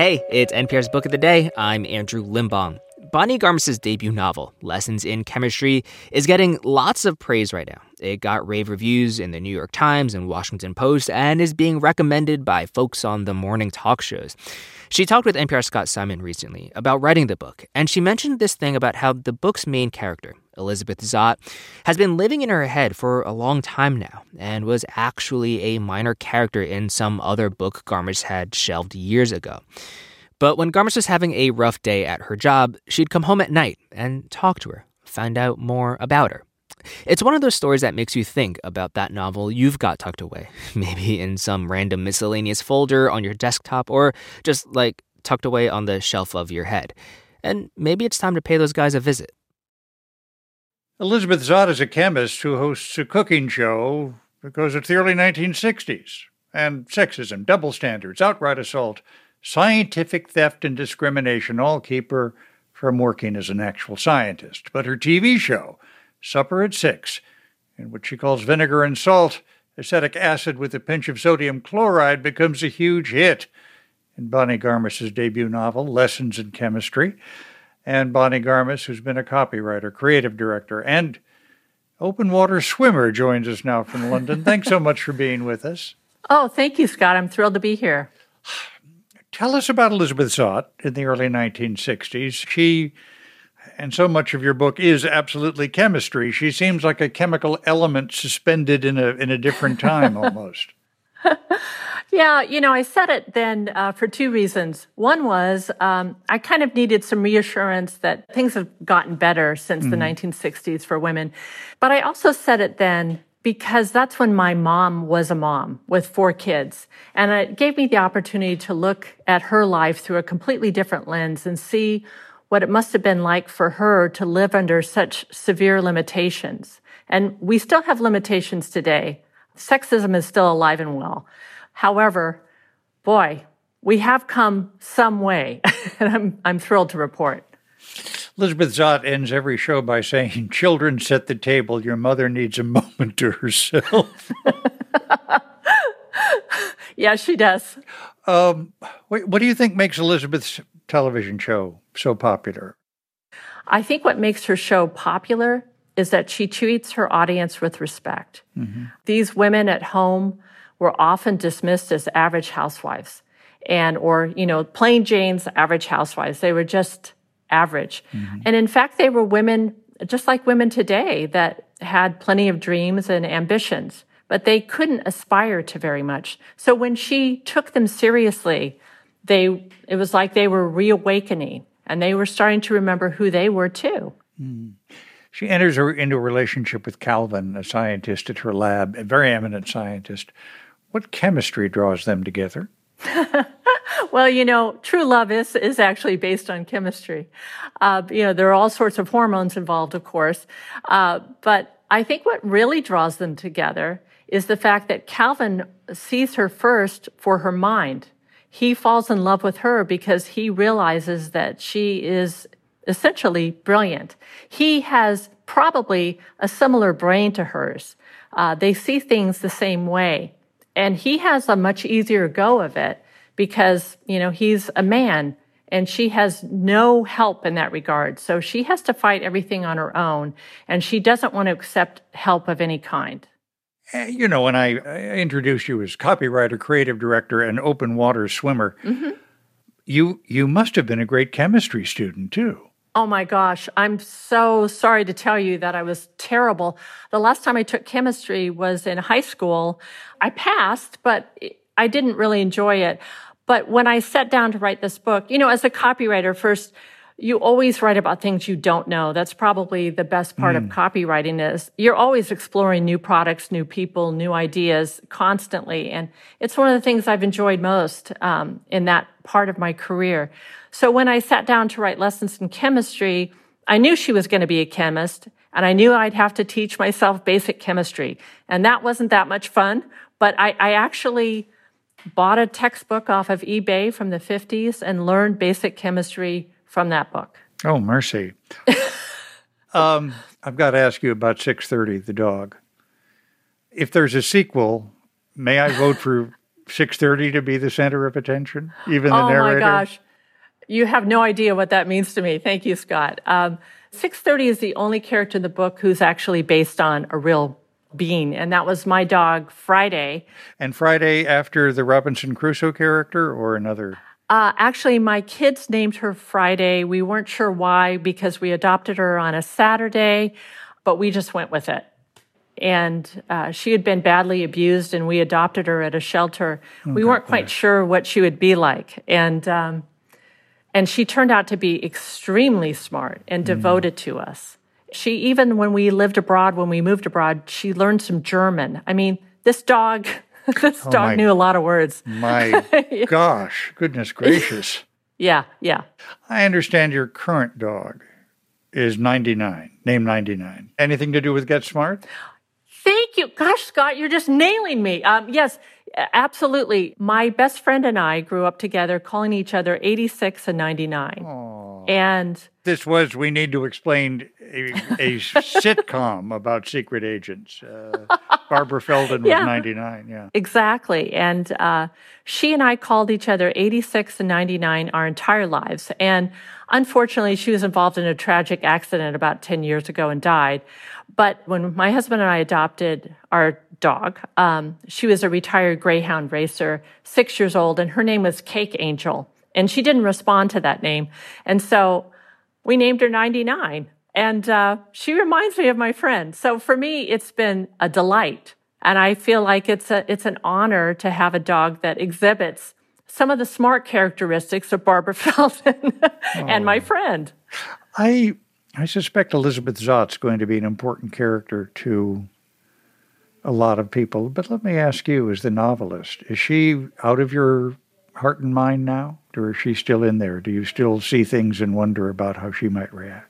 Hey, it's NPR's Book of the Day. I'm Andrew Limbong. Bonnie Garmus's debut novel, Lessons in Chemistry, is getting lots of praise right now. It got rave reviews in the New York Times and Washington Post and is being recommended by folks on the morning talk shows. She talked with NPR Scott Simon recently about writing the book, and she mentioned this thing about how the book's main character, Elizabeth Zott, has been living in her head for a long time now and was actually a minor character in some other book Garmus had shelved years ago. But when Garmus was having a rough day at her job, she'd come home at night and talk to her, find out more about her. It's one of those stories that makes you think about that novel you've got tucked away, maybe in some random miscellaneous folder on your desktop or just like tucked away on the shelf of your head. And maybe it's time to pay those guys a visit. Elizabeth Zott is a chemist who hosts a cooking show because it's the early 1960s. And sexism, double standards, outright assault, scientific theft, and discrimination all keep her from working as an actual scientist. But her TV show, Supper at Six, in which she calls vinegar and salt acetic acid with a pinch of sodium chloride, becomes a huge hit. In Bonnie Garmus's debut novel, Lessons in Chemistry, and Bonnie Garmus, who's been a copywriter, creative director, and open water swimmer, joins us now from London. Thanks so much for being with us. Oh, thank you, Scott. I'm thrilled to be here. Tell us about Elizabeth Zott in the early 1960s. She, and so much of your book is absolutely chemistry. She seems like a chemical element suspended in a in a different time almost. Yeah, you know, I said it then uh, for two reasons. One was um, I kind of needed some reassurance that things have gotten better since mm. the 1960s mm-hmm. for women. But I also said it then because that's when my mom was a mom with four kids. And it gave me the opportunity to look at her life through a completely different lens and see what it must have been like for her to live under such severe limitations. And we still have limitations today. Sexism is still alive and well. However, boy, we have come some way, and I'm, I'm thrilled to report. Elizabeth Zott ends every show by saying, Children set the table. Your mother needs a moment to herself. yeah, she does. Um, what do you think makes Elizabeth's television show so popular? I think what makes her show popular is that she treats her audience with respect. Mm-hmm. These women at home were often dismissed as average housewives and or you know plain jane's average housewives they were just average mm-hmm. and in fact they were women just like women today that had plenty of dreams and ambitions but they couldn't aspire to very much so when she took them seriously they it was like they were reawakening and they were starting to remember who they were too mm. She enters into a relationship with Calvin, a scientist at her lab, a very eminent scientist. What chemistry draws them together? well, you know, true love is is actually based on chemistry. Uh, you know, there are all sorts of hormones involved, of course, uh, but I think what really draws them together is the fact that Calvin sees her first for her mind. He falls in love with her because he realizes that she is essentially brilliant. He has probably a similar brain to hers. Uh, they see things the same way. And he has a much easier go of it because, you know, he's a man and she has no help in that regard. So she has to fight everything on her own and she doesn't want to accept help of any kind. Eh, you know, when I introduced you as copywriter, creative director, and open water swimmer, mm-hmm. you you must have been a great chemistry student too. Oh my gosh, I'm so sorry to tell you that I was terrible. The last time I took chemistry was in high school. I passed, but I didn't really enjoy it. But when I sat down to write this book, you know, as a copywriter, first, you always write about things you don't know. That's probably the best part mm. of copywriting is you're always exploring new products, new people, new ideas constantly. And it's one of the things I've enjoyed most um, in that part of my career. So when I sat down to write lessons in chemistry, I knew she was going to be a chemist and I knew I'd have to teach myself basic chemistry. And that wasn't that much fun, but I, I actually bought a textbook off of eBay from the 50s and learned basic chemistry from that book. Oh, mercy. um, I've got to ask you about 630, the dog. If there's a sequel, may I vote for 6:30 to be the center of attention, even the oh narrator. my gosh, you have no idea what that means to me. Thank you, Scott. Um, 6:30 is the only character in the book who's actually based on a real being, and that was my dog Friday. And Friday after the Robinson Crusoe character, or another. Uh, actually, my kids named her Friday. We weren't sure why because we adopted her on a Saturday, but we just went with it and uh, she had been badly abused, and we adopted her at a shelter. We weren't quite sure what she would be like, and um, and she turned out to be extremely smart and mm. devoted to us. She even when we lived abroad, when we moved abroad, she learned some German. I mean, this dog, this oh, dog knew a lot of words. My gosh, goodness gracious! yeah, yeah. I understand your current dog is 99, name 99. Anything to do with Get Smart? Thank you. Gosh, Scott, you're just nailing me. Um, yes, absolutely. My best friend and I grew up together calling each other 86 and 99. Aww. And this was, we need to explain, a, a sitcom about secret agents. Uh, Barbara Feldon was 99. Yeah. Exactly. And uh, she and I called each other 86 and 99 our entire lives. And unfortunately, she was involved in a tragic accident about 10 years ago and died. But when my husband and I adopted our dog, um, she was a retired greyhound racer, six years old, and her name was Cake Angel. And she didn't respond to that name. And so we named her 99. And uh, she reminds me of my friend. So for me, it's been a delight. And I feel like it's, a, it's an honor to have a dog that exhibits some of the smart characteristics of Barbara Feldon and oh. my friend. I I suspect Elizabeth Zott's going to be an important character to a lot of people. But let me ask you, as the novelist, is she out of your heart and mind now? Or is she still in there? Do you still see things and wonder about how she might react?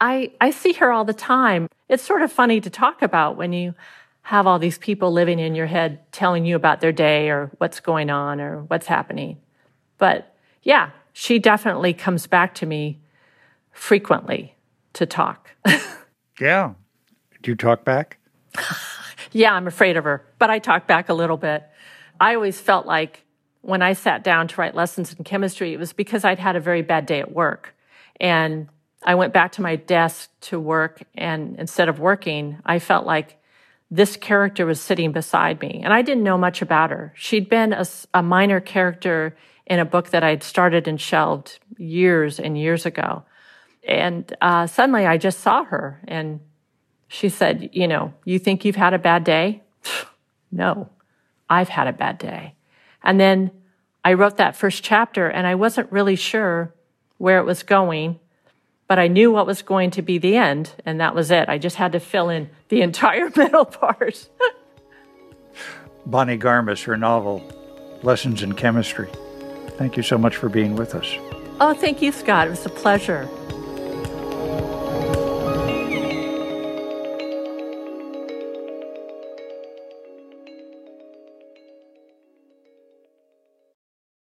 I, I see her all the time. It's sort of funny to talk about when you have all these people living in your head telling you about their day or what's going on or what's happening. But yeah, she definitely comes back to me frequently to talk. yeah. Do you talk back? yeah, I'm afraid of her, but I talk back a little bit. I always felt like when I sat down to write lessons in chemistry, it was because I'd had a very bad day at work. And I went back to my desk to work, and instead of working, I felt like this character was sitting beside me. And I didn't know much about her. She'd been a, a minor character in a book that I'd started and shelved years and years ago. And uh, suddenly I just saw her and she said, You know, you think you've had a bad day? no, I've had a bad day. And then I wrote that first chapter and I wasn't really sure where it was going, but I knew what was going to be the end, and that was it. I just had to fill in the entire middle part. Bonnie Garmus, her novel, Lessons in Chemistry. Thank you so much for being with us. Oh, thank you, Scott. It was a pleasure.